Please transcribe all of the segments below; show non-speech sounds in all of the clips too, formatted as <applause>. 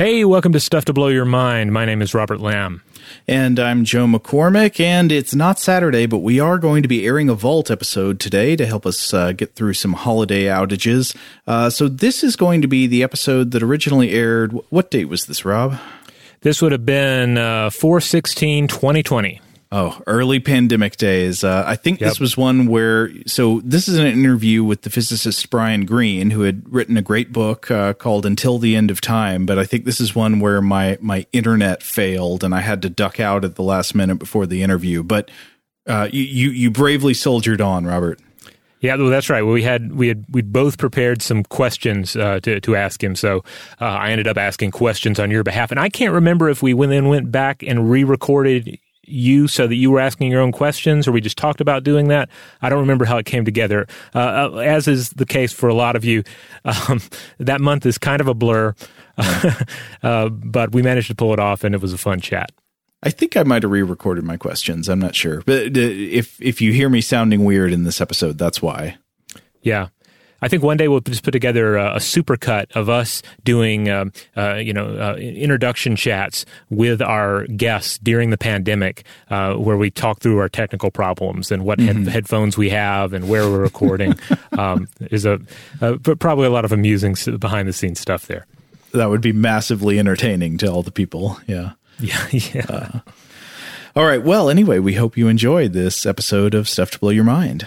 Hey, welcome to Stuff to Blow Your Mind. My name is Robert Lamb. And I'm Joe McCormick, and it's not Saturday, but we are going to be airing a Vault episode today to help us uh, get through some holiday outages. Uh, so this is going to be the episode that originally aired. What date was this, Rob? This would have been uh, 416 2020. Oh, early pandemic days. Uh, I think yep. this was one where, so this is an interview with the physicist Brian Greene, who had written a great book uh, called Until the End of Time. But I think this is one where my, my internet failed and I had to duck out at the last minute before the interview. But uh, you, you, you bravely soldiered on, Robert. Yeah, well, that's right. Well, we had we had we both prepared some questions uh, to to ask him. So uh, I ended up asking questions on your behalf, and I can't remember if we then went back and re-recorded you so that you were asking your own questions or we just talked about doing that. I don't remember how it came together. Uh, uh as is the case for a lot of you, um, <laughs> that month is kind of a blur, <laughs> uh, but we managed to pull it off and it was a fun chat. I think I might have re-recorded my questions. I'm not sure, but uh, if if you hear me sounding weird in this episode, that's why. Yeah, I think one day we'll just put together a, a supercut of us doing, um, uh, you know, uh, introduction chats with our guests during the pandemic, uh, where we talk through our technical problems and what mm-hmm. head- headphones we have and where we're recording. <laughs> um, is a probably a lot of amusing behind the scenes stuff there. That would be massively entertaining to all the people. Yeah. <laughs> Yeah. Yeah. Uh, all right. Well, anyway, we hope you enjoyed this episode of Stuff to Blow Your Mind.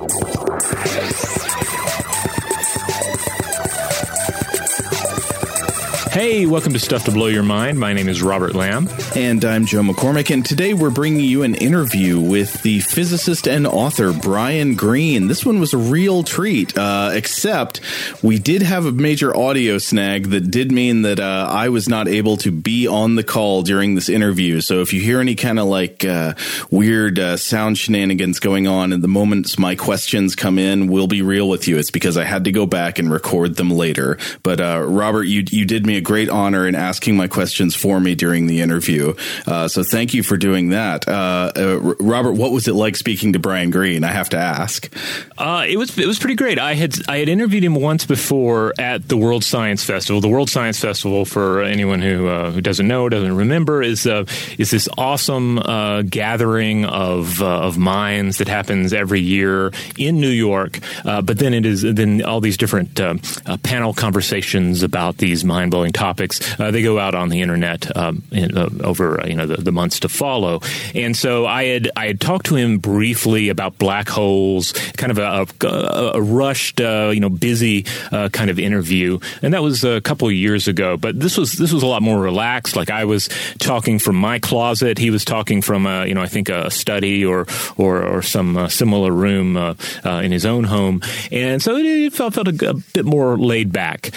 Hey, welcome to Stuff to Blow Your Mind. My name is Robert Lamb. And I'm Joe McCormick. And today we're bringing you an interview with the physicist and author Brian Greene. This one was a real treat, uh, except we did have a major audio snag that did mean that uh, I was not able to be on the call during this interview. So if you hear any kind of like uh, weird uh, sound shenanigans going on and the moments my questions come in, we'll be real with you. It's because I had to go back and record them later. But uh, Robert, you, you did me great honor in asking my questions for me during the interview. Uh, so thank you for doing that. Uh, uh, Robert, what was it like speaking to Brian Greene? I have to ask. Uh, it was it was pretty great. I had I had interviewed him once before at the World Science Festival. The World Science Festival, for anyone who uh, who doesn't know, doesn't remember, is uh, is this awesome gathering of of minds that happens every year in New York. but then it is then all these different panel conversations about these mind blowing topics. Uh, they go out on the internet um, in, uh, over uh, you know the, the, months to follow. And so I had I had talked to him briefly about black holes, kind of a, a, a rushed, uh, you know, busy uh, kind of interview, and that was a couple of years ago. But this was this was a lot more relaxed. Like I was talking from my closet, he was talking from a, you know I think a study or or, or some similar room in his own home, and so it, felt felt a, a bit more laid back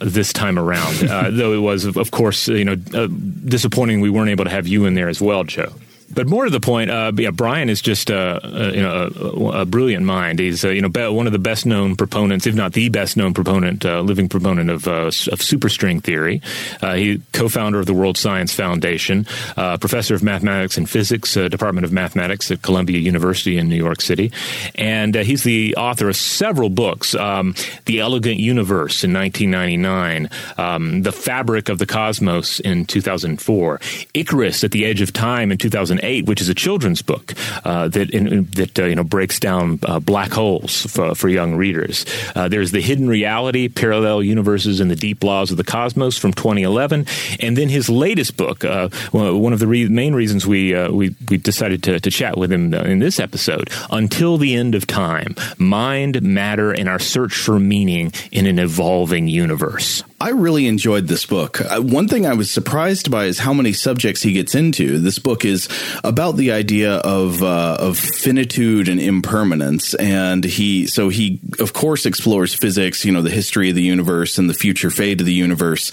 this time around uh, though it was, of course, you know, uh, disappointing we weren't able to have you in there as well, Joe. But more to the point, uh, yeah, Brian is just uh, uh, you know a, a, brilliant mind. He's uh, you know be- one of the best known proponents, if not the best known proponent, living proponent of of superstring theory. he co-founder of the World Science Foundation, professor of mathematics and physics, Department of Mathematics at Columbia University in New York City, and he's the author of several books: um, The Elegant Universe in 1999, um, The Fabric of the Cosmos in 2004, Icarus at the Edge of Time in 2000. 2008, which is a children's book uh, that in, that uh, you know breaks down uh, black holes for, for young readers. Uh, there's the Hidden Reality: Parallel Universes and the Deep Laws of the Cosmos from 2011, and then his latest book. Uh, one of the re- main reasons we uh, we we decided to, to chat with him in this episode, Until the End of Time: Mind, Matter, and Our Search for Meaning in an Evolving Universe. I really enjoyed this book. One thing I was surprised by is how many subjects he gets into. This book is about the idea of uh, of finitude and impermanence, and he so he of course explores physics, you know, the history of the universe and the future fate of the universe,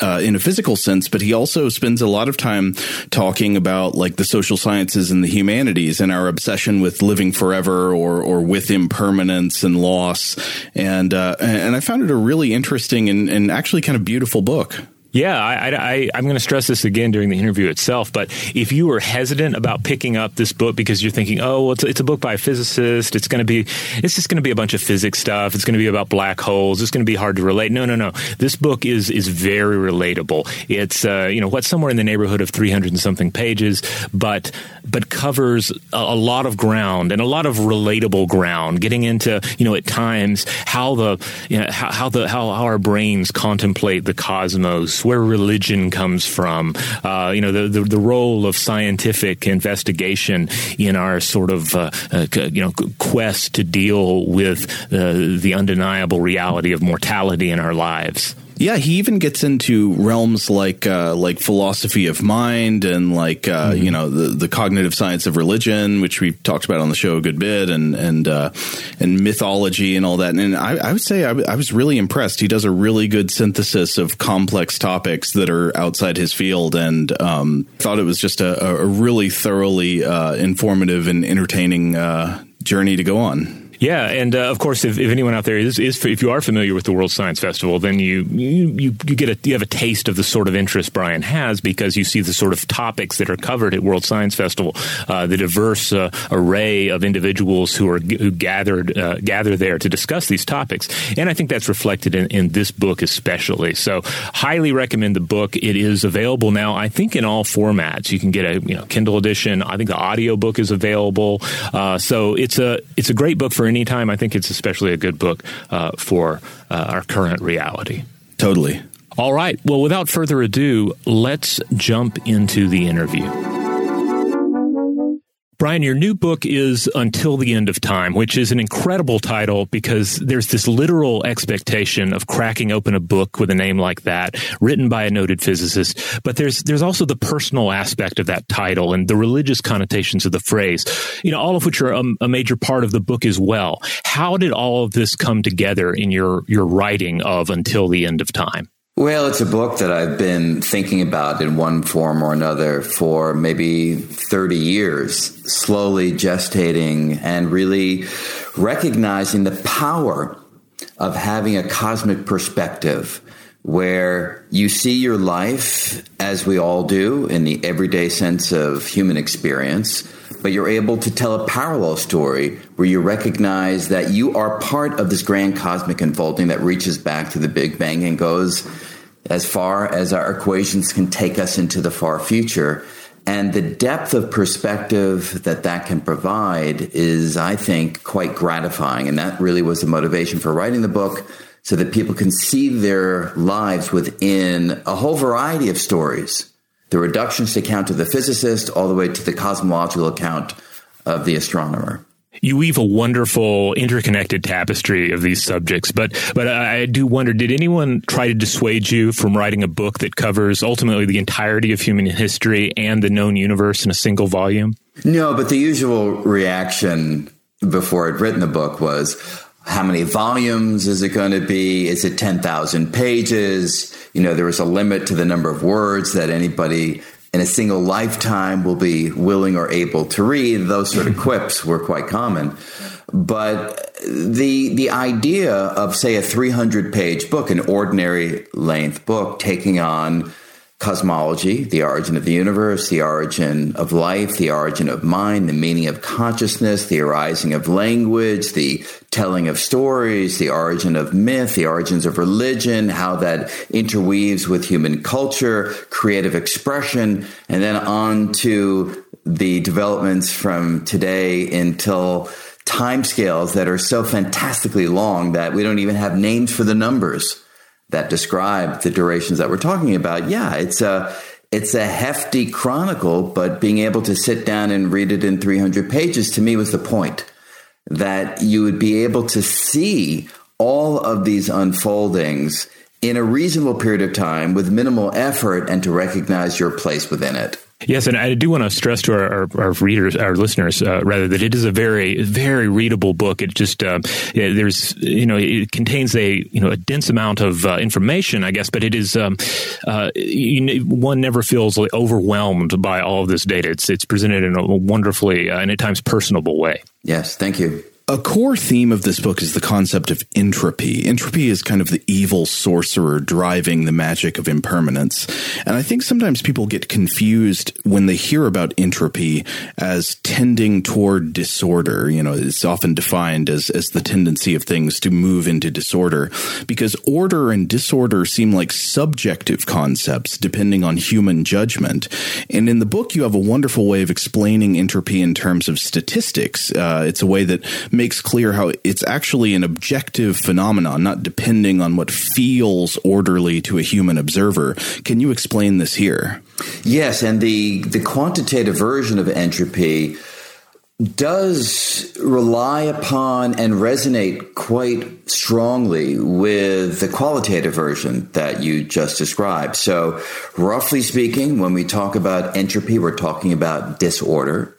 uh, in a physical sense, but he also spends a lot of time talking about like the social sciences and the humanities and our obsession with living forever or or with impermanence and loss. And uh, and I found it a really interesting and, and actually kind of beautiful book. Yeah, I, I'm going to stress this again during the interview itself. But if you were hesitant about picking up this book because you're thinking, oh, well, it's, a, it's a book by a physicist, it's going to be, it's just going to be a bunch of physics stuff, it's going to be about black holes, it's going to be hard to relate. No, no, no. This book is is very relatable. It's uh, you know what somewhere in the neighborhood of 300 and something pages, but but covers a, a lot of ground and a lot of relatable ground. Getting into you know at times how the you know, how, how the how, how our brains contemplate the cosmos where religion comes from, uh, you know, the, the, the, role of scientific investigation in our sort of, uh, uh, you know, quest to deal with uh, the undeniable reality of mortality in our lives. Yeah, he even gets into realms like uh, like philosophy of mind and like uh, mm-hmm. you know the the cognitive science of religion, which we talked about on the show a good bit, and and uh, and mythology and all that. And I, I would say I, w- I was really impressed. He does a really good synthesis of complex topics that are outside his field, and um, thought it was just a, a really thoroughly uh, informative and entertaining uh, journey to go on. Yeah, and uh, of course, if, if, anyone out there is, is if you are familiar with the World Science Festival, then you you you, get a you have a taste of the sort of interest Brian has because you see the sort of topics that are covered at World Science Festival, uh, the diverse uh, array of individuals who are who gathered uh, gather there to discuss these topics, and I think that's reflected in, in this book especially. So, highly recommend the book. It is available now, I think, in all formats. You can get a you know Kindle edition. I think the audio book is available. Uh, so it's a it's a great book for for any time, I think it's especially a good book uh, for uh, our current reality. Totally. All right. Well, without further ado, let's jump into the interview. Brian, your new book is Until the End of Time, which is an incredible title because there's this literal expectation of cracking open a book with a name like that, written by a noted physicist. But there's there's also the personal aspect of that title and the religious connotations of the phrase, you know, all of which are a, a major part of the book as well. How did all of this come together in your your writing of Until the End of Time? Well, it's a book that I've been thinking about in one form or another for maybe 30 years, slowly gestating and really recognizing the power of having a cosmic perspective where you see your life as we all do in the everyday sense of human experience but you're able to tell a parallel story where you recognize that you are part of this grand cosmic unfolding that reaches back to the Big Bang and goes as far as our equations can take us into the far future. And the depth of perspective that that can provide is, I think, quite gratifying. And that really was the motivation for writing the book so that people can see their lives within a whole variety of stories the reductionist account of the physicist all the way to the cosmological account of the astronomer you weave a wonderful interconnected tapestry of these subjects. But but I do wonder, did anyone try to dissuade you from writing a book that covers ultimately the entirety of human history and the known universe in a single volume? No, but the usual reaction before I'd written the book was, how many volumes is it going to be? Is it 10,000 pages? You know, there was a limit to the number of words that anybody in a single lifetime will be willing or able to read. Those sort of <laughs> quips were quite common. But the the idea of say a 300 page book, an ordinary length book, taking on cosmology, the origin of the universe, the origin of life, the origin of mind, the meaning of consciousness, the arising of language, the telling of stories, the origin of myth, the origins of religion, how that interweaves with human culture, creative expression, and then on to the developments from today until timescales that are so fantastically long that we don't even have names for the numbers that describe the durations that we're talking about, yeah, it's a it's a hefty chronicle, but being able to sit down and read it in 300 pages to me was the point that you would be able to see all of these unfoldings in a reasonable period of time with minimal effort and to recognize your place within it. Yes, and I do want to stress to our, our, our readers, our listeners, uh, rather that it is a very, very readable book. It just uh, there's you know it contains a you know a dense amount of uh, information, I guess, but it is um, uh, you, one never feels like overwhelmed by all of this data. It's it's presented in a wonderfully uh, and at times personable way. Yes, thank you. A core theme of this book is the concept of entropy. Entropy is kind of the evil sorcerer driving the magic of impermanence. And I think sometimes people get confused when they hear about entropy as tending toward disorder. You know, it's often defined as, as the tendency of things to move into disorder because order and disorder seem like subjective concepts depending on human judgment. And in the book, you have a wonderful way of explaining entropy in terms of statistics. Uh, it's a way that makes clear how it's actually an objective phenomenon, not depending on what feels orderly to a human observer. Can you explain this here? Yes, and the the quantitative version of entropy does rely upon and resonate quite strongly with the qualitative version that you just described. So, roughly speaking, when we talk about entropy, we're talking about disorder.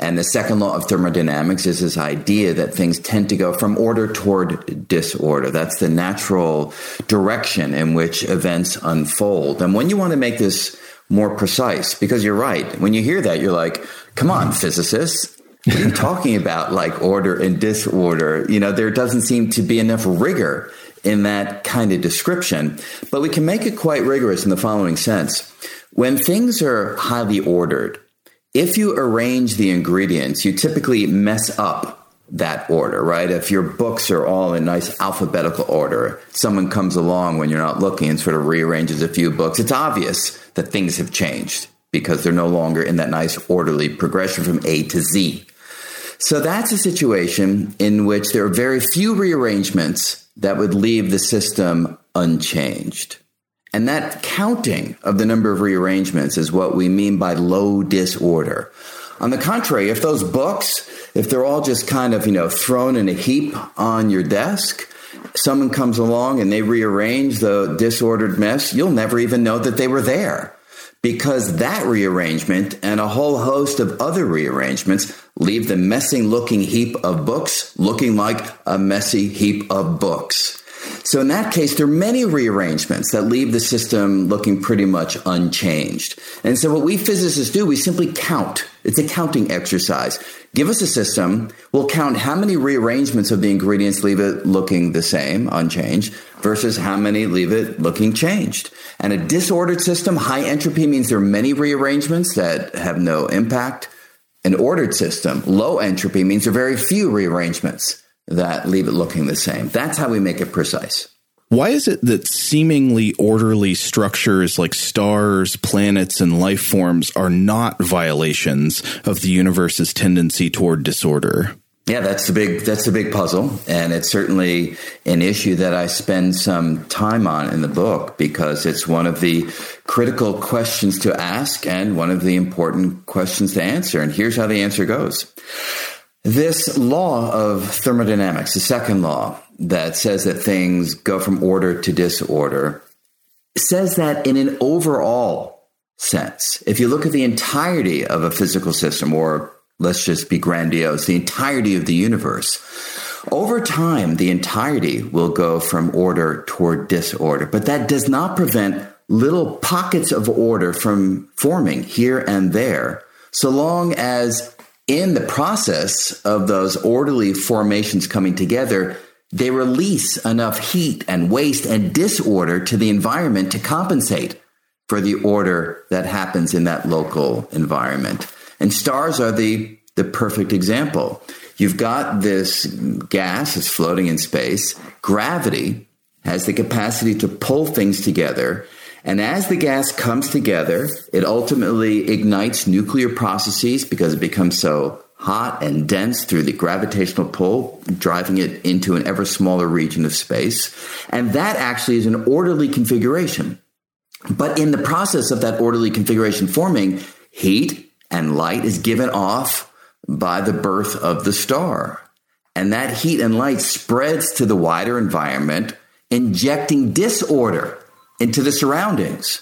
And the second law of thermodynamics is this idea that things tend to go from order toward disorder. That's the natural direction in which events unfold. And when you want to make this more precise, because you're right, when you hear that, you're like, come on, physicists. Are talking about? Like order and disorder. You know, there doesn't seem to be enough rigor in that kind of description. But we can make it quite rigorous in the following sense. When things are highly ordered, if you arrange the ingredients, you typically mess up that order, right? If your books are all in nice alphabetical order, someone comes along when you're not looking and sort of rearranges a few books, it's obvious that things have changed because they're no longer in that nice orderly progression from A to Z. So that's a situation in which there are very few rearrangements that would leave the system unchanged. And that counting of the number of rearrangements is what we mean by low disorder. On the contrary, if those books, if they're all just kind of, you know, thrown in a heap on your desk, someone comes along and they rearrange the disordered mess, you'll never even know that they were there. Because that rearrangement and a whole host of other rearrangements leave the messy looking heap of books looking like a messy heap of books. So in that case, there are many rearrangements that leave the system looking pretty much unchanged. And so what we physicists do, we simply count. It's a counting exercise. Give us a system, we'll count how many rearrangements of the ingredients leave it looking the same, unchanged, versus how many leave it looking changed. And a disordered system, high entropy means there are many rearrangements that have no impact. An ordered system, low entropy means there are very few rearrangements that leave it looking the same. That's how we make it precise. Why is it that seemingly orderly structures like stars, planets, and life forms are not violations of the universe's tendency toward disorder? Yeah, that's the big that's the big puzzle, and it's certainly an issue that I spend some time on in the book because it's one of the critical questions to ask and one of the important questions to answer. And here's how the answer goes. This law of thermodynamics, the second law that says that things go from order to disorder, says that in an overall sense. If you look at the entirety of a physical system, or let's just be grandiose, the entirety of the universe, over time, the entirety will go from order toward disorder. But that does not prevent little pockets of order from forming here and there, so long as in the process of those orderly formations coming together, they release enough heat and waste and disorder to the environment to compensate for the order that happens in that local environment. And stars are the, the perfect example. You've got this gas that's floating in space. Gravity has the capacity to pull things together and as the gas comes together, it ultimately ignites nuclear processes because it becomes so hot and dense through the gravitational pull, driving it into an ever smaller region of space. And that actually is an orderly configuration. But in the process of that orderly configuration forming, heat and light is given off by the birth of the star. And that heat and light spreads to the wider environment, injecting disorder into the surroundings.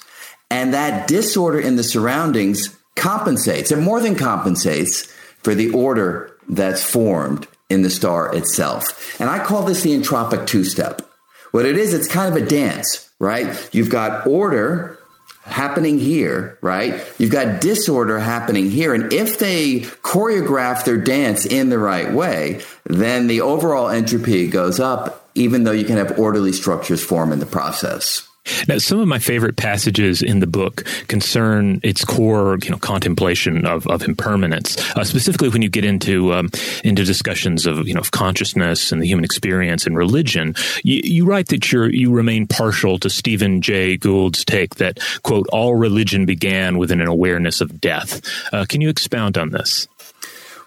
And that disorder in the surroundings compensates, and more than compensates, for the order that's formed in the star itself. And I call this the entropic two step. What it is, it's kind of a dance, right? You've got order happening here, right? You've got disorder happening here. And if they choreograph their dance in the right way, then the overall entropy goes up, even though you can have orderly structures form in the process. Now, some of my favorite passages in the book concern its core, you know, contemplation of, of impermanence. Uh, specifically, when you get into um, into discussions of you know of consciousness and the human experience and religion, you, you write that you you remain partial to Stephen Jay Gould's take that quote all religion began with an awareness of death. Uh, can you expound on this?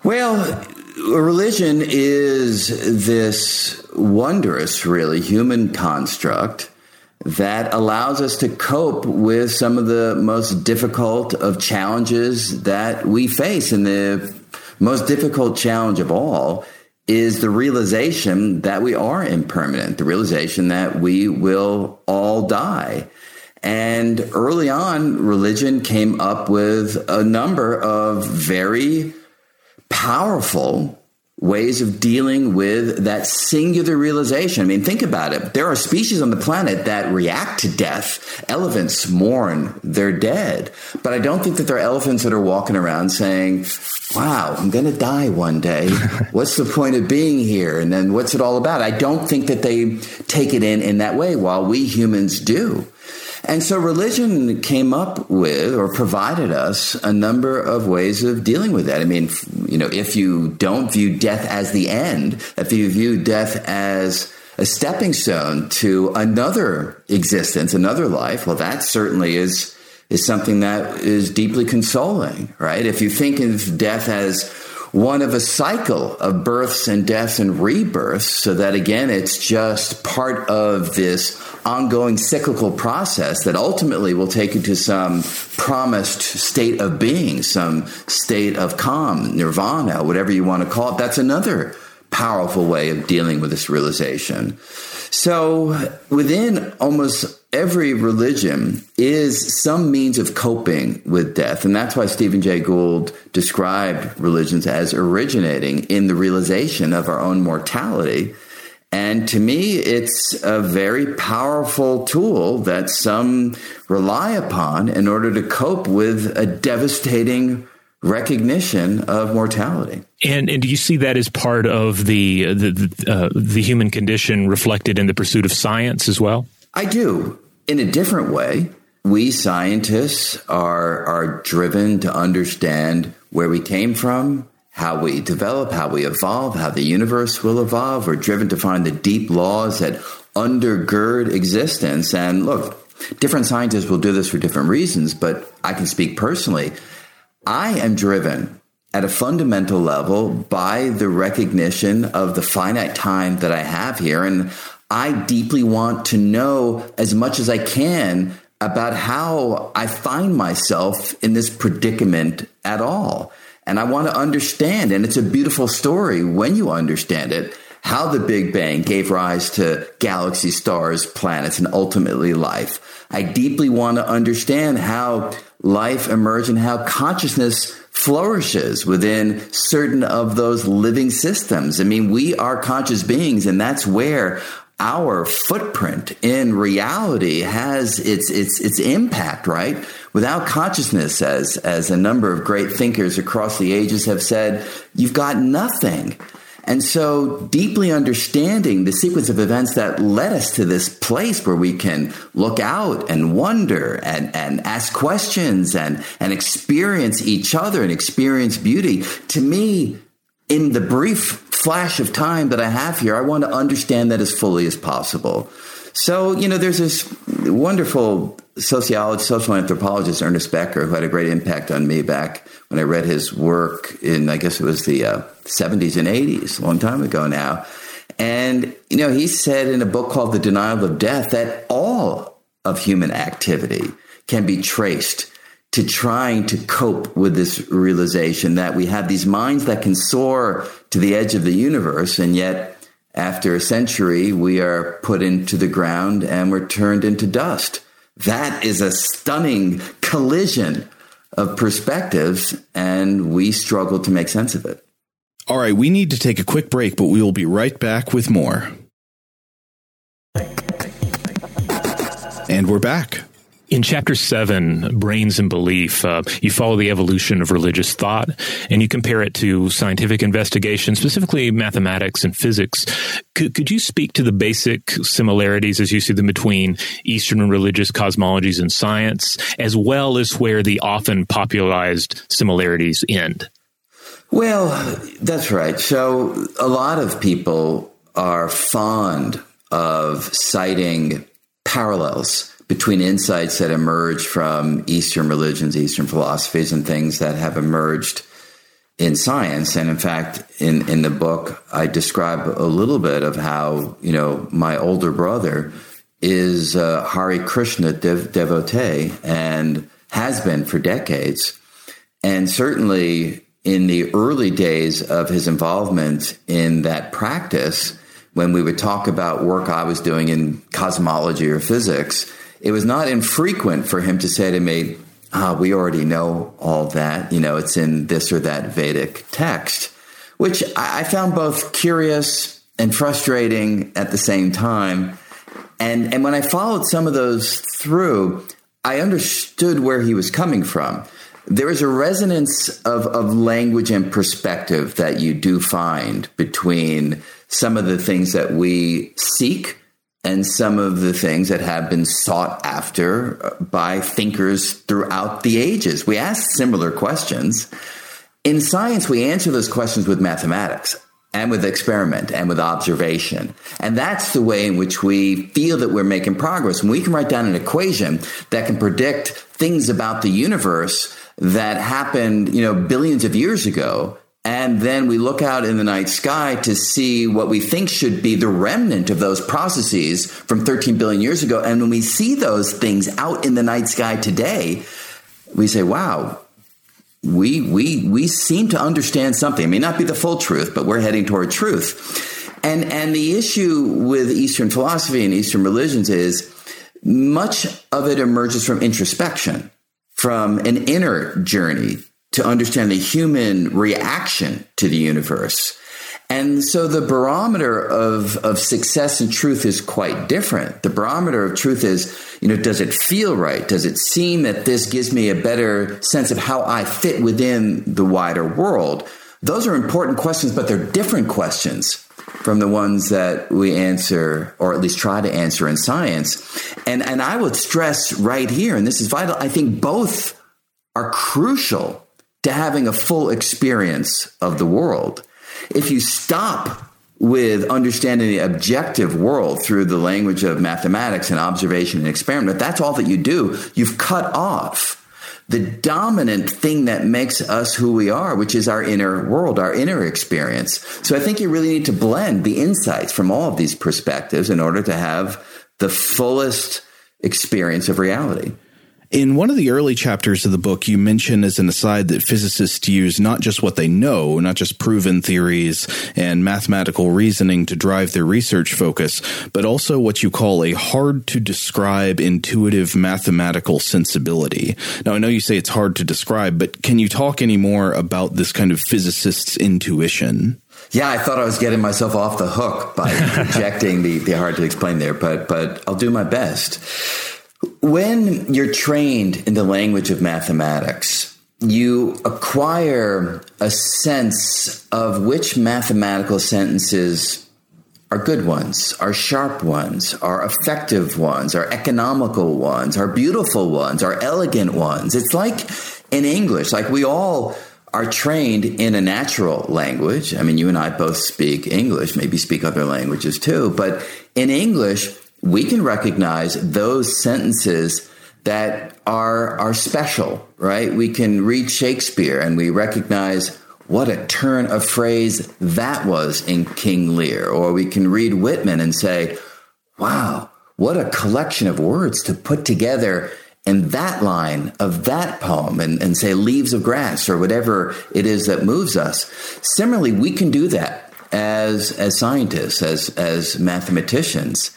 Well, religion is this wondrous, really human construct that allows us to cope with some of the most difficult of challenges that we face. And the most difficult challenge of all is the realization that we are impermanent, the realization that we will all die. And early on, religion came up with a number of very powerful ways of dealing with that singular realization. I mean, think about it. There are species on the planet that react to death. Elephants mourn their dead. But I don't think that there are elephants that are walking around saying, wow, I'm going to die one day. <laughs> What's the point of being here? And then what's it all about? I don't think that they take it in in that way while we humans do. And so religion came up with or provided us a number of ways of dealing with that. I mean, you know, if you don't view death as the end, if you view death as a stepping stone to another existence, another life, well, that certainly is is something that is deeply consoling, right? If you think of death as one of a cycle of births and deaths and rebirths, so that again, it's just part of this ongoing cyclical process that ultimately will take you to some promised state of being, some state of calm, nirvana, whatever you want to call it. That's another powerful way of dealing with this realization. So within almost every religion is some means of coping with death. And that's why Stephen Jay Gould described religions as originating in the realization of our own mortality and to me, it's a very powerful tool that some rely upon in order to cope with a devastating recognition of mortality. And and do you see that as part of the the uh, the human condition reflected in the pursuit of science as well? I do, in a different way. We scientists are are driven to understand where we came from, how we develop, how we evolve, how the universe will evolve. We're driven to find the deep laws that undergird existence. And look, different scientists will do this for different reasons, but I can speak personally. I am driven at a fundamental level by the recognition of the finite time that I have here. And I deeply want to know as much as I can about how I find myself in this predicament at all. And I want to understand, and it's a beautiful story when you understand it, how the Big Bang gave rise to galaxies, stars, planets, and ultimately life. I deeply want to understand how life emerged and how consciousness flourishes within certain of those living systems. I mean, we are conscious beings, and that's where our footprint in reality has its its its impact, right? Without consciousness, as as a number of great thinkers across the ages have said, you've got nothing. And so, deeply understanding the sequence of events that led us to this place where we can look out and wonder and, and ask questions and, and experience each other and experience beauty, to me, in the brief flash of time that I have here, I want to understand that as fully as possible. So, you know, there's this wonderful sociologist, social anthropologist, Ernest Becker, who had a great impact on me back when I read his work in, I guess it was the uh, 70s and 80s, a long time ago now. And, you know, he said in a book called The Denial of Death that all of human activity can be traced to trying to cope with this realization that we have these minds that can soar to the edge of the universe, and yet after a century, we are put into the ground and we're turned into dust. That is a stunning collision of perspectives, and we struggle to make sense of it. All right, we need to take a quick break, but we will be right back with more. And we're back. In chapter seven, Brains and Belief, uh, you follow the evolution of religious thought and you compare it to scientific investigation, specifically mathematics and physics. Could, could you speak to the basic similarities as you see them between Eastern religious cosmologies and science, as well as where the often popularized similarities end? Well, that's right. So a lot of people are fond of citing parallels between insights that emerge from Eastern religions, Eastern philosophies, and things that have emerged in science. And in fact, in, in the book, I describe a little bit of how, you know, my older brother is uh, a Hare Krishna dev- devotee and has been for decades. And certainly in the early days of his involvement in that practice, when we would talk about work I was doing in cosmology or physics, it was not infrequent for him to say to me, ah, we already know all that. You know, it's in this or that Vedic text, which I found both curious and frustrating at the same time. And, and when I followed some of those through, I understood where he was coming from. There is a resonance of, of language and perspective that you do find between some of the things that we seek and some of the things that have been sought after uh, by thinkers throughout the ages. We ask similar questions. In science, we answer those questions with mathematics and with experiment and with observation. And that's the way in which we feel that we're making progress. When we can write down an equation that can predict things about the universe that happened, you know, billions of years ago, and then we look out in the night sky to see what we think should be the remnant of those processes from 13 billion years ago. And when we see those things out in the night sky today, we say, wow, we, we, we seem to understand something. It may not be the full truth, but we're heading toward truth. And, and the issue with Eastern philosophy and Eastern religions is much of it emerges from introspection, from an inner journey to understand the human reaction to the universe. And so the barometer of, of success and truth is quite different. The barometer of truth is, you know, does it feel right? Does it seem that this gives me a better sense of how I fit within the wider world? Those are important questions, but they're different questions from the ones that we answer, or at least try to answer in science. And, and I would stress right here, and this is vital, I think both are crucial to having a full experience of the world. If you stop with understanding the objective world through the language of mathematics and observation and experiment, that's all that you do. You've cut off the dominant thing that makes us who we are, which is our inner world, our inner experience. So I think you really need to blend the insights from all of these perspectives in order to have the fullest experience of reality. In one of the early chapters of the book, you mention as an aside that physicists use not just what they know, not just proven theories and mathematical reasoning to drive their research focus, but also what you call a hard to describe intuitive mathematical sensibility. Now, I know you say it's hard to describe, but can you talk any more about this kind of physicist's intuition? Yeah, I thought I was getting myself off the hook by <laughs> projecting the, the hard to explain there, but but I'll do my best. When you're trained in the language of mathematics, you acquire a sense of which mathematical sentences are good ones, are sharp ones, are effective ones, are economical ones, are beautiful ones, are elegant ones. It's like in English, like we all are trained in a natural language. I mean, you and I both speak English, maybe speak other languages too, but in English, we can recognize those sentences that are are special, right? We can read Shakespeare and we recognize what a turn of phrase that was in King Lear, or we can read Whitman and say, "Wow, what a collection of words to put together in that line of that poem and, and say leaves of grass or whatever it is that moves us. Similarly, we can do that as as scientists, as as mathematicians.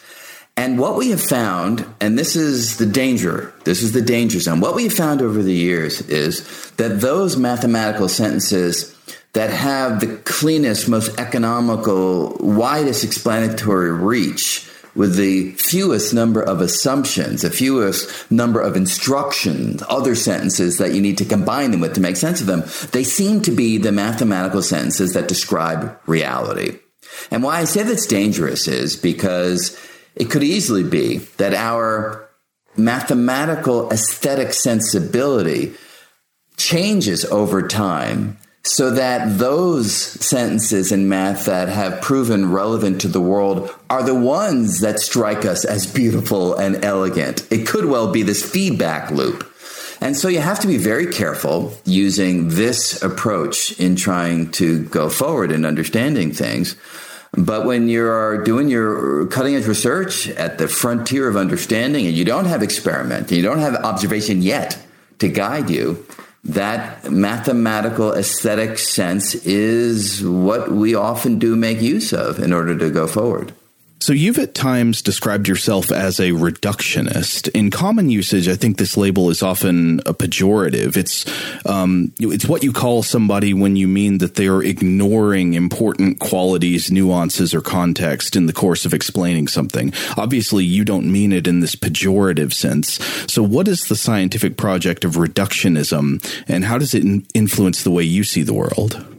And what we have found, and this is the danger, this is the danger zone. What we have found over the years is that those mathematical sentences that have the cleanest, most economical, widest explanatory reach with the fewest number of assumptions, the fewest number of instructions, other sentences that you need to combine them with to make sense of them, they seem to be the mathematical sentences that describe reality. And why I say that's dangerous is because it could easily be that our mathematical aesthetic sensibility changes over time so that those sentences in math that have proven relevant to the world are the ones that strike us as beautiful and elegant. It could well be this feedback loop. And so you have to be very careful using this approach in trying to go forward in understanding things. But when you're doing your cutting edge research at the frontier of understanding and you don't have experiment, you don't have observation yet to guide you, that mathematical aesthetic sense is what we often do make use of in order to go forward. So you've at times described yourself as a reductionist. In common usage, I think this label is often a pejorative. It's um, it's what you call somebody when you mean that they are ignoring important qualities, nuances, or context in the course of explaining something. Obviously, you don't mean it in this pejorative sense. So, what is the scientific project of reductionism, and how does it influence the way you see the world?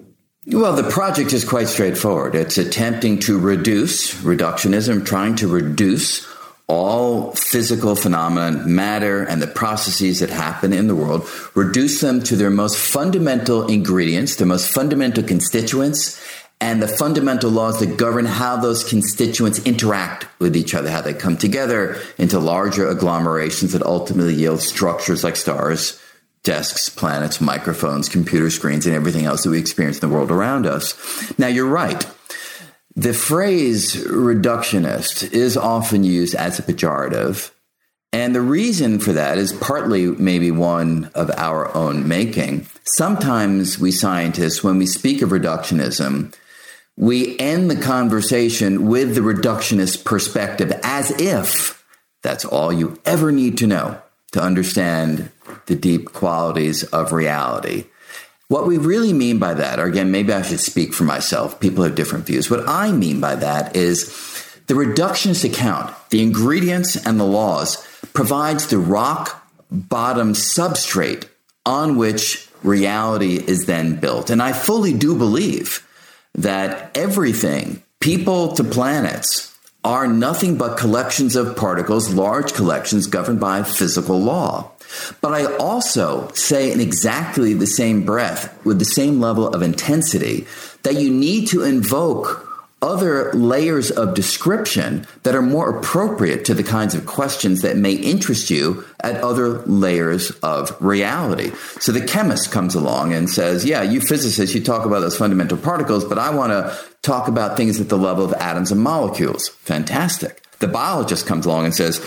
Well, the project is quite straightforward. It's attempting to reduce reductionism, trying to reduce all physical phenomena, matter, and the processes that happen in the world, reduce them to their most fundamental ingredients, their most fundamental constituents, and the fundamental laws that govern how those constituents interact with each other, how they come together into larger agglomerations that ultimately yield structures like stars desks, planets, microphones, computer screens, and everything else that we experience in the world around us. Now, you're right. The phrase reductionist is often used as a pejorative. And the reason for that is partly maybe one of our own making. Sometimes we scientists, when we speak of reductionism, we end the conversation with the reductionist perspective as if that's all you ever need to know to understand the deep qualities of reality. What we really mean by that, or again, maybe I should speak for myself, people have different views. What I mean by that is the reductionist account, the ingredients and the laws, provides the rock bottom substrate on which reality is then built. And I fully do believe that everything, people to planets, are nothing but collections of particles, large collections governed by physical law. But I also say in exactly the same breath, with the same level of intensity, that you need to invoke other layers of description that are more appropriate to the kinds of questions that may interest you at other layers of reality. So the chemist comes along and says, Yeah, you physicists, you talk about those fundamental particles, but I want to talk about things at the level of atoms and molecules. Fantastic. The biologist comes along and says,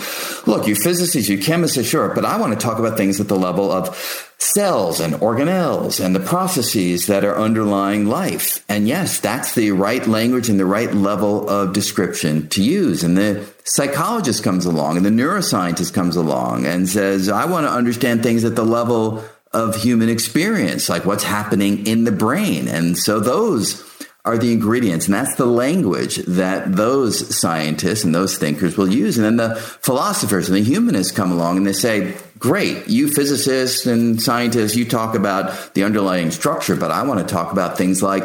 Look, you physicists, you chemists, sure, but I want to talk about things at the level of cells and organelles and the processes that are underlying life. And yes, that's the right language and the right level of description to use. And the psychologist comes along and the neuroscientist comes along and says, I want to understand things at the level of human experience, like what's happening in the brain. And so those are the ingredients. And that's the language that those scientists and those thinkers will use. And then the philosophers and the humanists come along and they say, great, you physicists and scientists, you talk about the underlying structure, but I want to talk about things like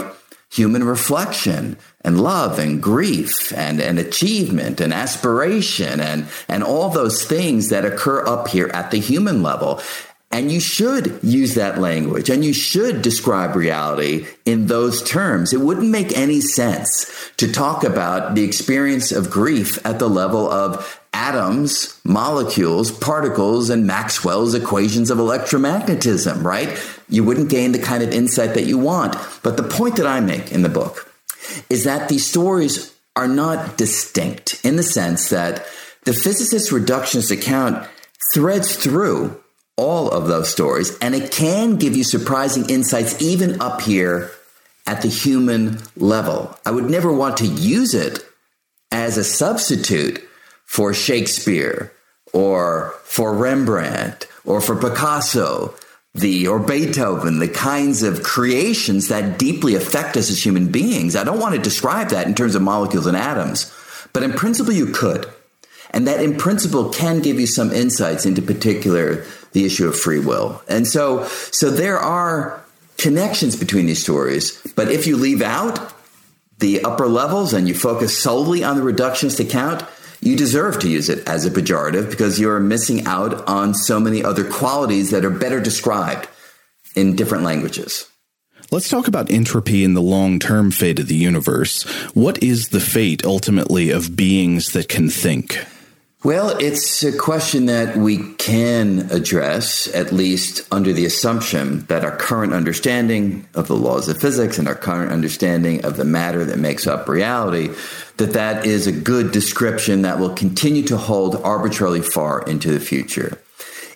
human reflection and love and grief and, and achievement and aspiration and, and all those things that occur up here at the human level. And you should use that language and you should describe reality in those terms. It wouldn't make any sense to talk about the experience of grief at the level of atoms, molecules, particles, and Maxwell's equations of electromagnetism, right? You wouldn't gain the kind of insight that you want. But the point that I make in the book is that these stories are not distinct in the sense that the physicist reductionist account threads through all of those stories, and it can give you surprising insights even up here at the human level. I would never want to use it as a substitute for Shakespeare or for Rembrandt or for Picasso, the or Beethoven, the kinds of creations that deeply affect us as human beings. I don't want to describe that in terms of molecules and atoms, but in principle you could. And that in principle can give you some insights into particular the issue of free will. And so, so there are connections between these stories. But if you leave out the upper levels and you focus solely on the reductionist account, you deserve to use it as a pejorative because you're missing out on so many other qualities that are better described in different languages. Let's talk about entropy and the long term fate of the universe. What is the fate ultimately of beings that can think? Well, it's a question that we can address, at least under the assumption that our current understanding of the laws of physics and our current understanding of the matter that makes up reality, that that is a good description that will continue to hold arbitrarily far into the future.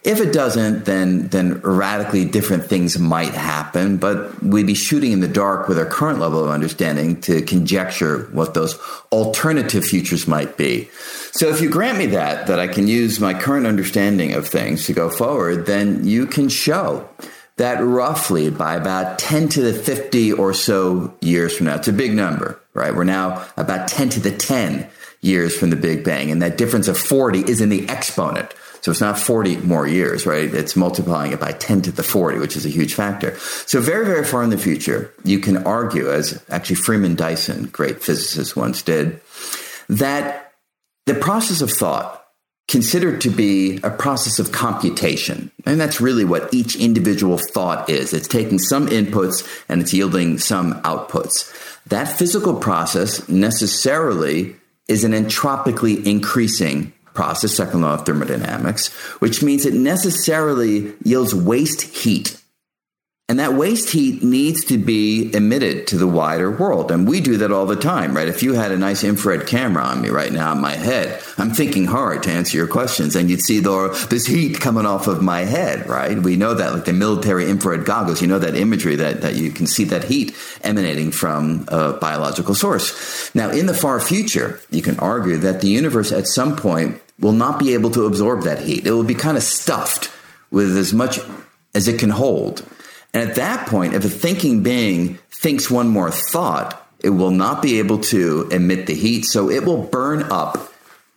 If it doesn't, then then radically different things might happen, but we'd be shooting in the dark with our current level of understanding to conjecture what those alternative futures might be. So if you grant me that that I can use my current understanding of things to go forward, then you can show that roughly by about 10 to the 50 or so years from now, it's a big number, right? We're now about 10 to the 10 years from the Big Bang, and that difference of 40 is in the exponent. So it's not 40 more years, right? It's multiplying it by 10 to the 40, which is a huge factor. So very, very far in the future, you can argue, as actually Freeman Dyson, great physicist, once did, that the process of thought considered to be a process of computation. And that's really what each individual thought is. It's taking some inputs and it's yielding some outputs. That physical process necessarily is an entropically increasing process, second law of thermodynamics, which means it necessarily yields waste heat. And that waste heat needs to be emitted to the wider world. And we do that all the time, right? If you had a nice infrared camera on me right now in my head, I'm thinking hard to answer your questions, and you'd see the, this heat coming off of my head, right? We know that, like the military infrared goggles, you know that imagery that, that you can see that heat emanating from a biological source. Now, in the far future, you can argue that the universe at some point will not be able to absorb that heat. It will be kind of stuffed with as much as it can hold. And at that point, if a thinking being thinks one more thought, it will not be able to emit the heat, so it will burn up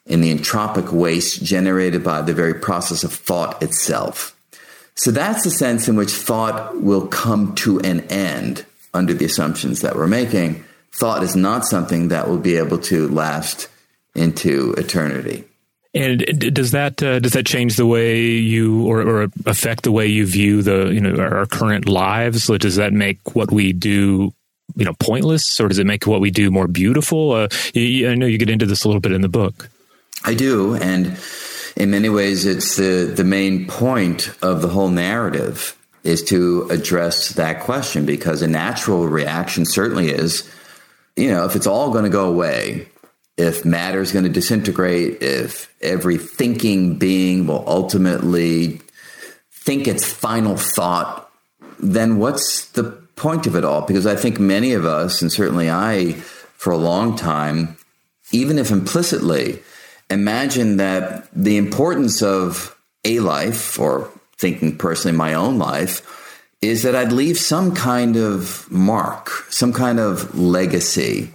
in the entropic waste generated by the very process of thought itself. So that's the sense in which thought will come to an end under the assumptions that we're making. Thought is not something that will be able to last into eternity. And does that uh, does that change the way you or, or, affect the way you view the you know our current lives? Does that make what we do you know pointless, or does it make what we do more beautiful? Uh, you, I know you get into this a little bit in the book. I do, and in many ways, it's the the main point of the whole narrative is to address that question because a natural reaction certainly is, you know, if it's all going to go away, if matter is going to disintegrate, if every thinking being will ultimately think its final thought, then what's the point of it all? Because I think many of us, and certainly I, for a long time, even if implicitly, imagine that the importance of a life, or thinking personally my own life, is that I'd leave some kind of mark, some kind of legacy,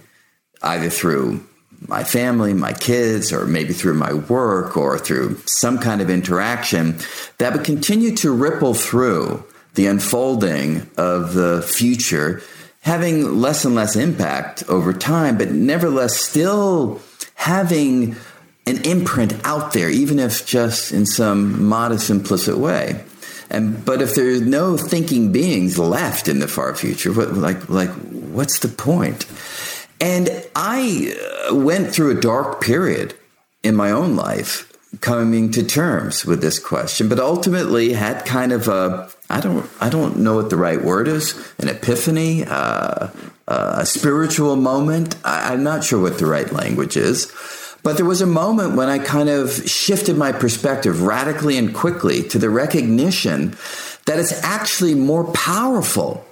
either through my family, my kids, or maybe through my work or through some kind of interaction that would continue to ripple through the unfolding of the future, having less and less impact over time, but nevertheless still having an imprint out there, even if just in some modest, implicit way. And but if there's no thinking beings left in the far future, what, like like what's the point? And I uh, went through a dark period in my own life coming to terms with this question, but ultimately had kind of a I don't I don't know what the right word is an epiphany, uh, uh, a spiritual moment. I, I'm not sure what the right language is. But there was a moment when I kind of shifted my perspective radically and quickly to the recognition that it's actually more powerful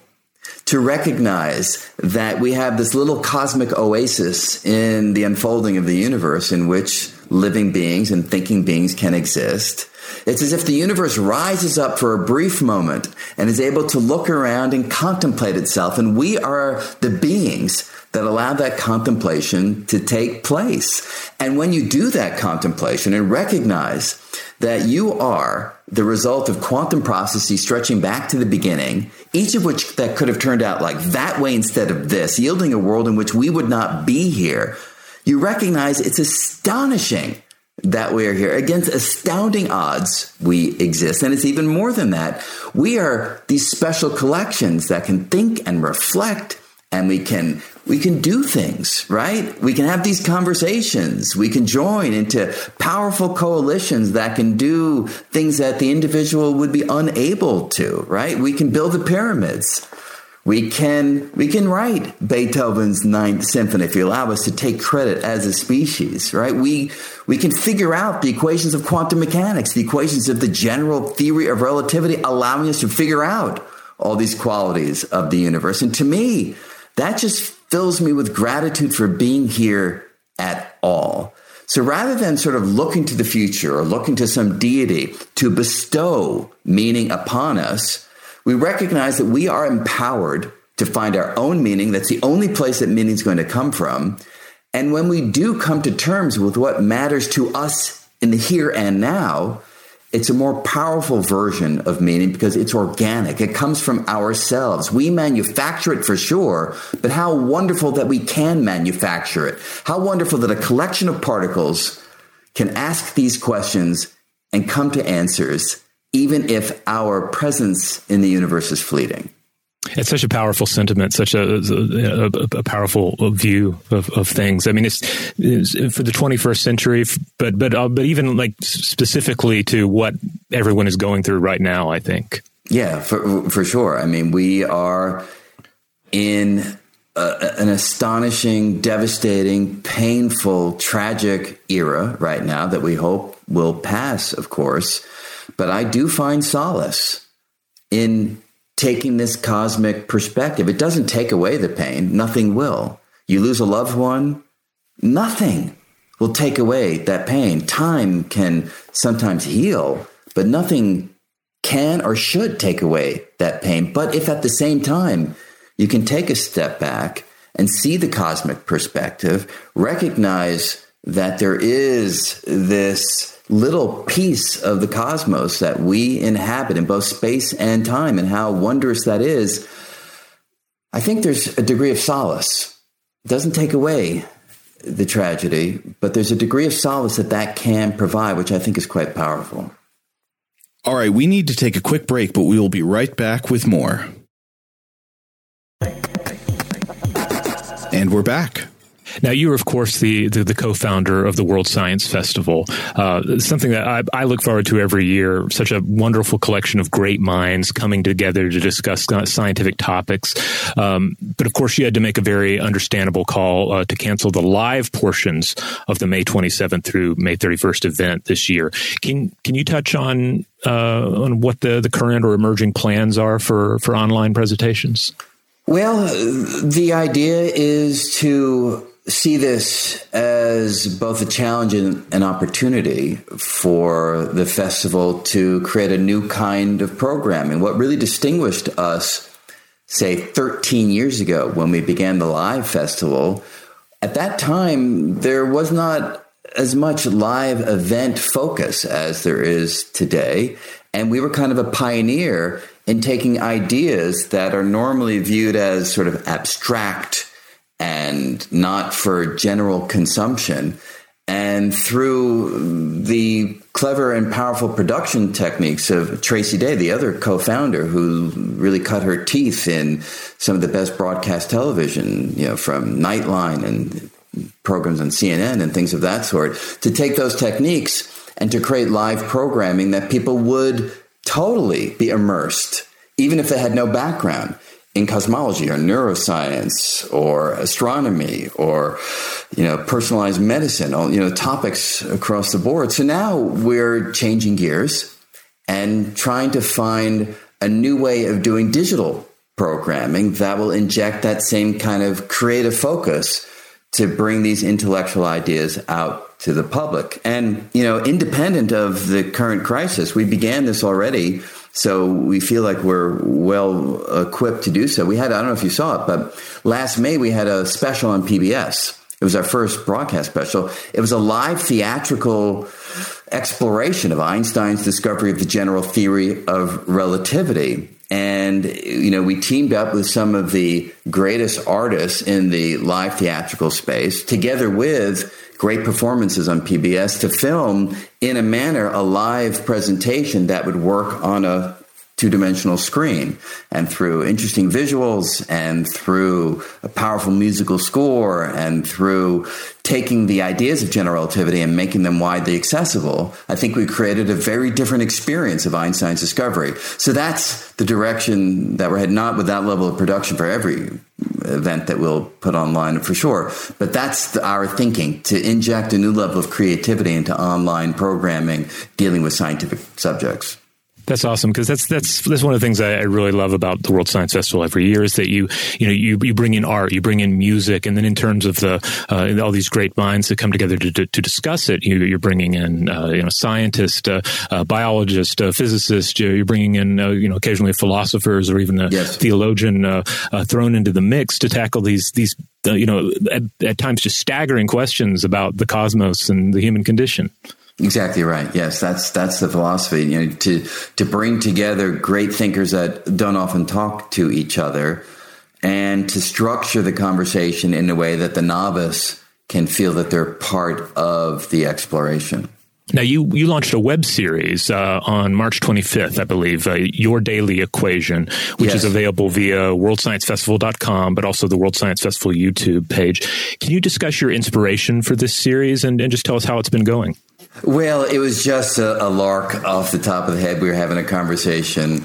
to recognize that we have this little cosmic oasis in the unfolding of the universe in which living beings and thinking beings can exist. It's as if the universe rises up for a brief moment and is able to look around and contemplate itself. And we are the beings that allow that contemplation to take place. And when you do that contemplation and recognize that you are the result of quantum processes stretching back to the beginning, each of which that could have turned out like that way instead of this, yielding a world in which we would not be here, you recognize it's astonishing that we are here. Against astounding odds, we exist. And it's even more than that. We are these special collections that can think and reflect and we can we can do things right we can have these conversations we can join into powerful coalitions that can do things that the individual would be unable to right we can build the pyramids we can we can write Beethoven's Ninth Symphony if you allow us to take credit as a species, right? We we can figure out the equations of quantum mechanics, the equations of the general theory of relativity, allowing us to figure out all these qualities of the universe. And to me, that just fills me with gratitude for being here at all. So rather than sort of looking to the future or looking to some deity to bestow meaning upon us, we recognize that we are empowered to find our own meaning. That's the only place that meaning is going to come from. And when we do come to terms with what matters to us in the here and now, it's a more powerful version of meaning because it's organic. It comes from ourselves. We manufacture it for sure, but how wonderful that we can manufacture it. How wonderful that a collection of particles can ask these questions and come to answers even if our presence in the universe is fleeting. It's such a powerful sentiment, such a, a, a powerful view of, of, things. I mean, it's, it's, for the 21st century, but but uh, but even like specifically to what everyone is going through right now. I think. Yeah, for for sure. I mean, we are in an astonishing, devastating, painful, tragic era right now that we hope will pass. Of course but I do find solace in taking this cosmic perspective. It doesn't take away the pain, nothing will. You lose a loved one, nothing will take away that pain. Time can sometimes heal, but nothing can or should take away that pain. But if at the same time you can take a step back and see the cosmic perspective, recognize that there is this little piece of the cosmos that we inhabit in both space and time and how wondrous that is, I think there's a degree of solace. It doesn't take away the tragedy, but there's a degree of solace that that can provide, which I think is quite powerful. All right, we need to take a quick break, but we will be right back with more. And we're back. Now, you are, of course, the, the, the co-founder of the World Science Festival, uh, something that I, I, look forward to every year. Such a wonderful collection of great minds coming together to discuss scientific topics. Um, but of course, you had to make a very understandable call uh, to cancel the live portions of the May 27th through May 31st event this year. Can can you touch on uh, on what the, the current or emerging plans are for for online presentations? Well, the idea is to see this as both a challenge and an opportunity for the festival to create a new kind of programming. What really distinguished us, say, 13 years ago when we began the live festival, at that time, there was not as much live event focus as there is today. And we were kind of a pioneer in taking ideas that are normally viewed as sort of abstract and not for general consumption. And through the clever and powerful production techniques of Tracy Day, the other co founder who really cut her teeth in some of the best broadcast television, you know, from Nightline and programs on CNN and things of that sort, to take those techniques and to create live programming that people would totally be immersed, even if they had no background in cosmology or neuroscience or astronomy or you know personalized medicine all you know topics across the board. So now we're changing gears and trying to find a new way of doing digital programming that will inject that same kind of creative focus to bring these intellectual ideas out to the public. And you know independent of the current crisis we began this already So we feel like we're well equipped to do so. We had, I don't know if you saw it, but last May we had a special on PBS. It was our first broadcast special. It was a live theatrical exploration of Einstein's discovery of the general theory of relativity. And, you know, we teamed up with some of the greatest artists in the live theatrical space, together with great performances on PBS, to film in a manner a live presentation that would work on a two dimensional screen. And through interesting visuals and through a powerful musical score and through taking the ideas of general relativity and making them widely accessible, I think we created a very different experience of Einstein's discovery. So that's the direction that we're heading, not with that level of production for every event that we'll put online for sure. But that's the, our thinking to inject a new level of creativity into online programming dealing with scientific subjects. That's awesome because that's that's that's one of the things I, I, really love about the World Science Festival every year is that you you know you, you bring in art, you bring in music, and then in terms of the uh, all these great minds that come together to, to, to discuss it, you, are bringing in uh, you know scientists, uh, uh biologists, uh, physicists. You're bringing in uh, you know occasionally philosophers or even a yes. theologian thrown into the mix to tackle these these you know at, at times just staggering questions about the cosmos and the human condition. Exactly right. Yes, that's that's the philosophy. You know, to to bring together great thinkers that don't often talk to each other, and to structure the conversation in a way that the novice can feel that they're part of the exploration. Now, you, you launched a web series uh, on March 25th, I believe, uh, Your Daily Equation, which yes. is available via worldsciencefestival.com, but also the World Science Festival YouTube page. Can you discuss your inspiration for this series and, and just tell us how it's been going? Well, it was just a, a, lark off the top of the head. We were having a conversation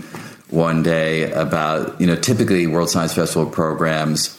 one day about, you know, typically World Science Festival programs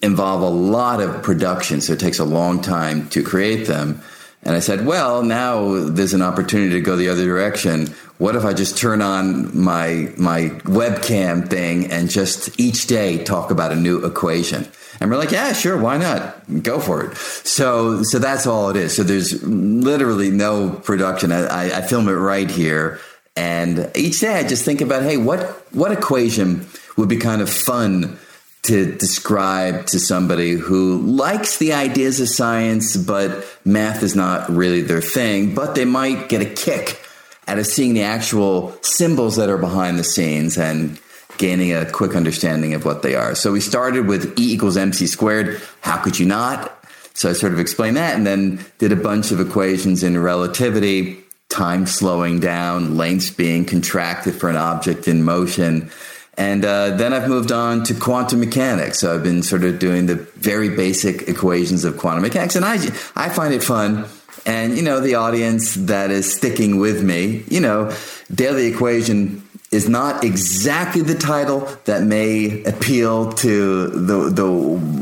involve a lot of production, so it takes a long time to create them. And I said, well, now there's an opportunity to go the other direction. What if I just turn on my my webcam thing and just each day talk about a new equation? And we're like, yeah, sure, why not? Go for it. So, so that's all it is. So there's literally no production. I, I film it right here. And each day I just think about, hey, what, what equation would be kind of fun to describe to somebody who likes the ideas of science, but math is not really their thing, but they might get a kick out of seeing the actual symbols that are behind the scenes and gaining a quick understanding of what they are. So we started with E equals mc squared. How could you not? So I sort of explained that and then did a bunch of equations in relativity, time slowing down, lengths being contracted for an object in motion. And uh, then I've moved on to quantum mechanics. So I've been sort of doing the very basic equations of quantum mechanics. And I, I find it fun. And, you know, the audience that is sticking with me, you know, daily equation is not exactly the title that may appeal to the the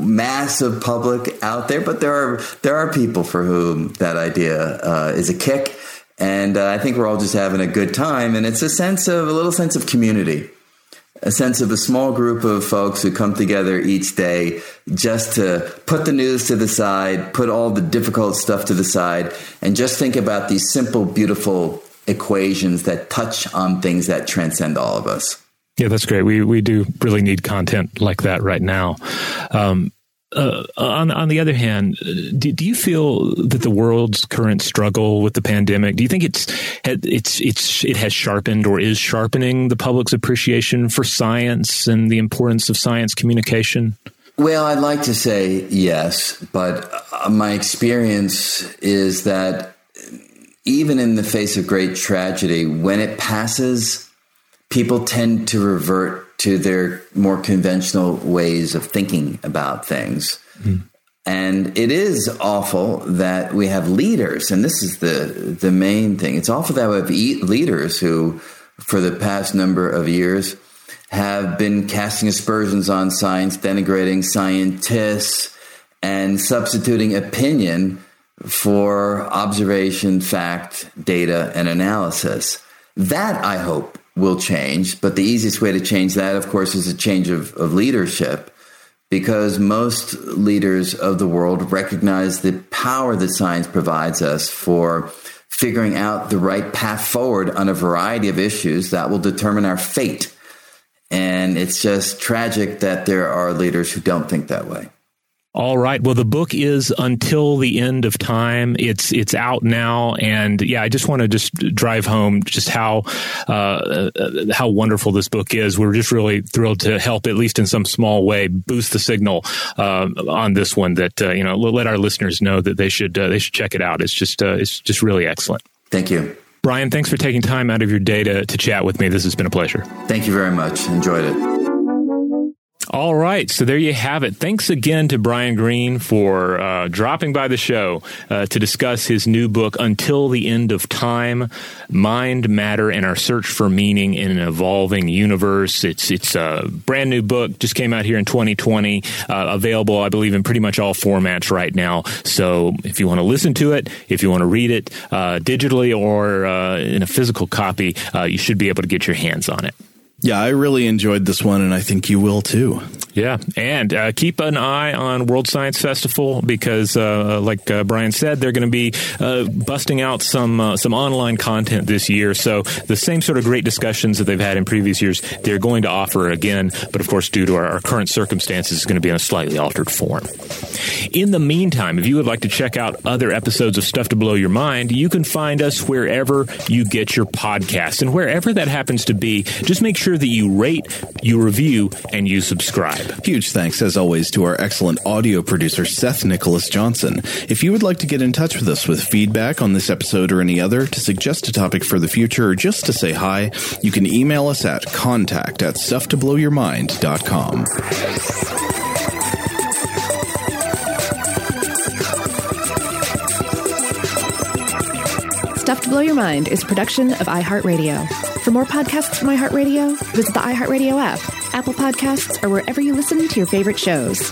massive public out there, but there are there are people for whom that idea uh, is a kick, and uh, I think we're all just having a good time, and it's a sense of a little sense of community, a sense of a small group of folks who come together each day just to put the news to the side, put all the difficult stuff to the side, and just think about these simple, beautiful equations that touch on things that transcend all of us. Yeah, that's great. We we do really need content like that right now. Um, uh, on on the other hand, do, do, you feel that the world's current struggle with the pandemic? Do you think it's it's it's it has sharpened or is sharpening the public's appreciation for science and the importance of science communication? Well, I'd like to say yes, but uh, my experience is that even in the face of great tragedy, when it passes, people tend to revert to their more conventional ways of thinking about things. Mm. And it is awful that we have leaders, and this is the the main thing. It's awful that we have leaders who, for the past number of years, have been casting aspersions on science, denigrating scientists, and substituting opinion for observation, fact, data, and analysis. That I hope will change, but the easiest way to change that, of course, is a change of, of leadership because most leaders of the world recognize the power that science provides us for figuring out the right path forward on a variety of issues that will determine our fate. And it's just tragic that there are leaders who don't think that way. All right. Well, the book is until the end of time. It's it's out now, and yeah, I just want to just drive home just how uh, how wonderful this book is. We're just really thrilled to help, at least in some small way, boost the signal uh, on this one. That uh, you know, let our listeners know that they should uh, they should check it out. It's just uh, it's just really excellent. Thank you. Brian, thanks for taking time out of your day to, to chat with me. This has been a pleasure. Thank you very much. Enjoyed it. All right. So there you have it. Thanks again to Brian Greene for uh, dropping by the show uh, to discuss his new book, Until the End of Time Mind, Matter, and Our Search for Meaning in an Evolving Universe. It's, it's a brand new book, just came out here in 2020, uh, available, I believe, in pretty much all formats right now. So if you want to listen to it, if you want to read it uh, digitally or uh, in a physical copy, uh, you should be able to get your hands on it. Yeah, I really enjoyed this one, and I think you will too. Yeah, and uh, keep an eye on World Science Festival because, uh, like uh, Brian said, they're going to be uh, busting out some uh, some online content this year. So the same sort of great discussions that they've had in previous years, they're going to offer again. But of course, due to our, our current circumstances, it's going to be in a slightly altered form. In the meantime, if you would like to check out other episodes of Stuff to Blow Your Mind, you can find us wherever you get your podcasts, and wherever that happens to be, just make sure that you rate, you review, and you subscribe. Huge thanks, as always, to our excellent audio producer, Seth Nicholas Johnson. If you would like to get in touch with us with feedback on this episode or any other, to suggest a topic for the future, or just to say hi, you can email us at contact at stufftoblowyourmind.com. Stuff to Blow Your Mind is production of iHeartRadio. For more podcasts from iHeartRadio, visit the iHeartRadio app, Apple Podcasts, or wherever you listen to your favorite shows.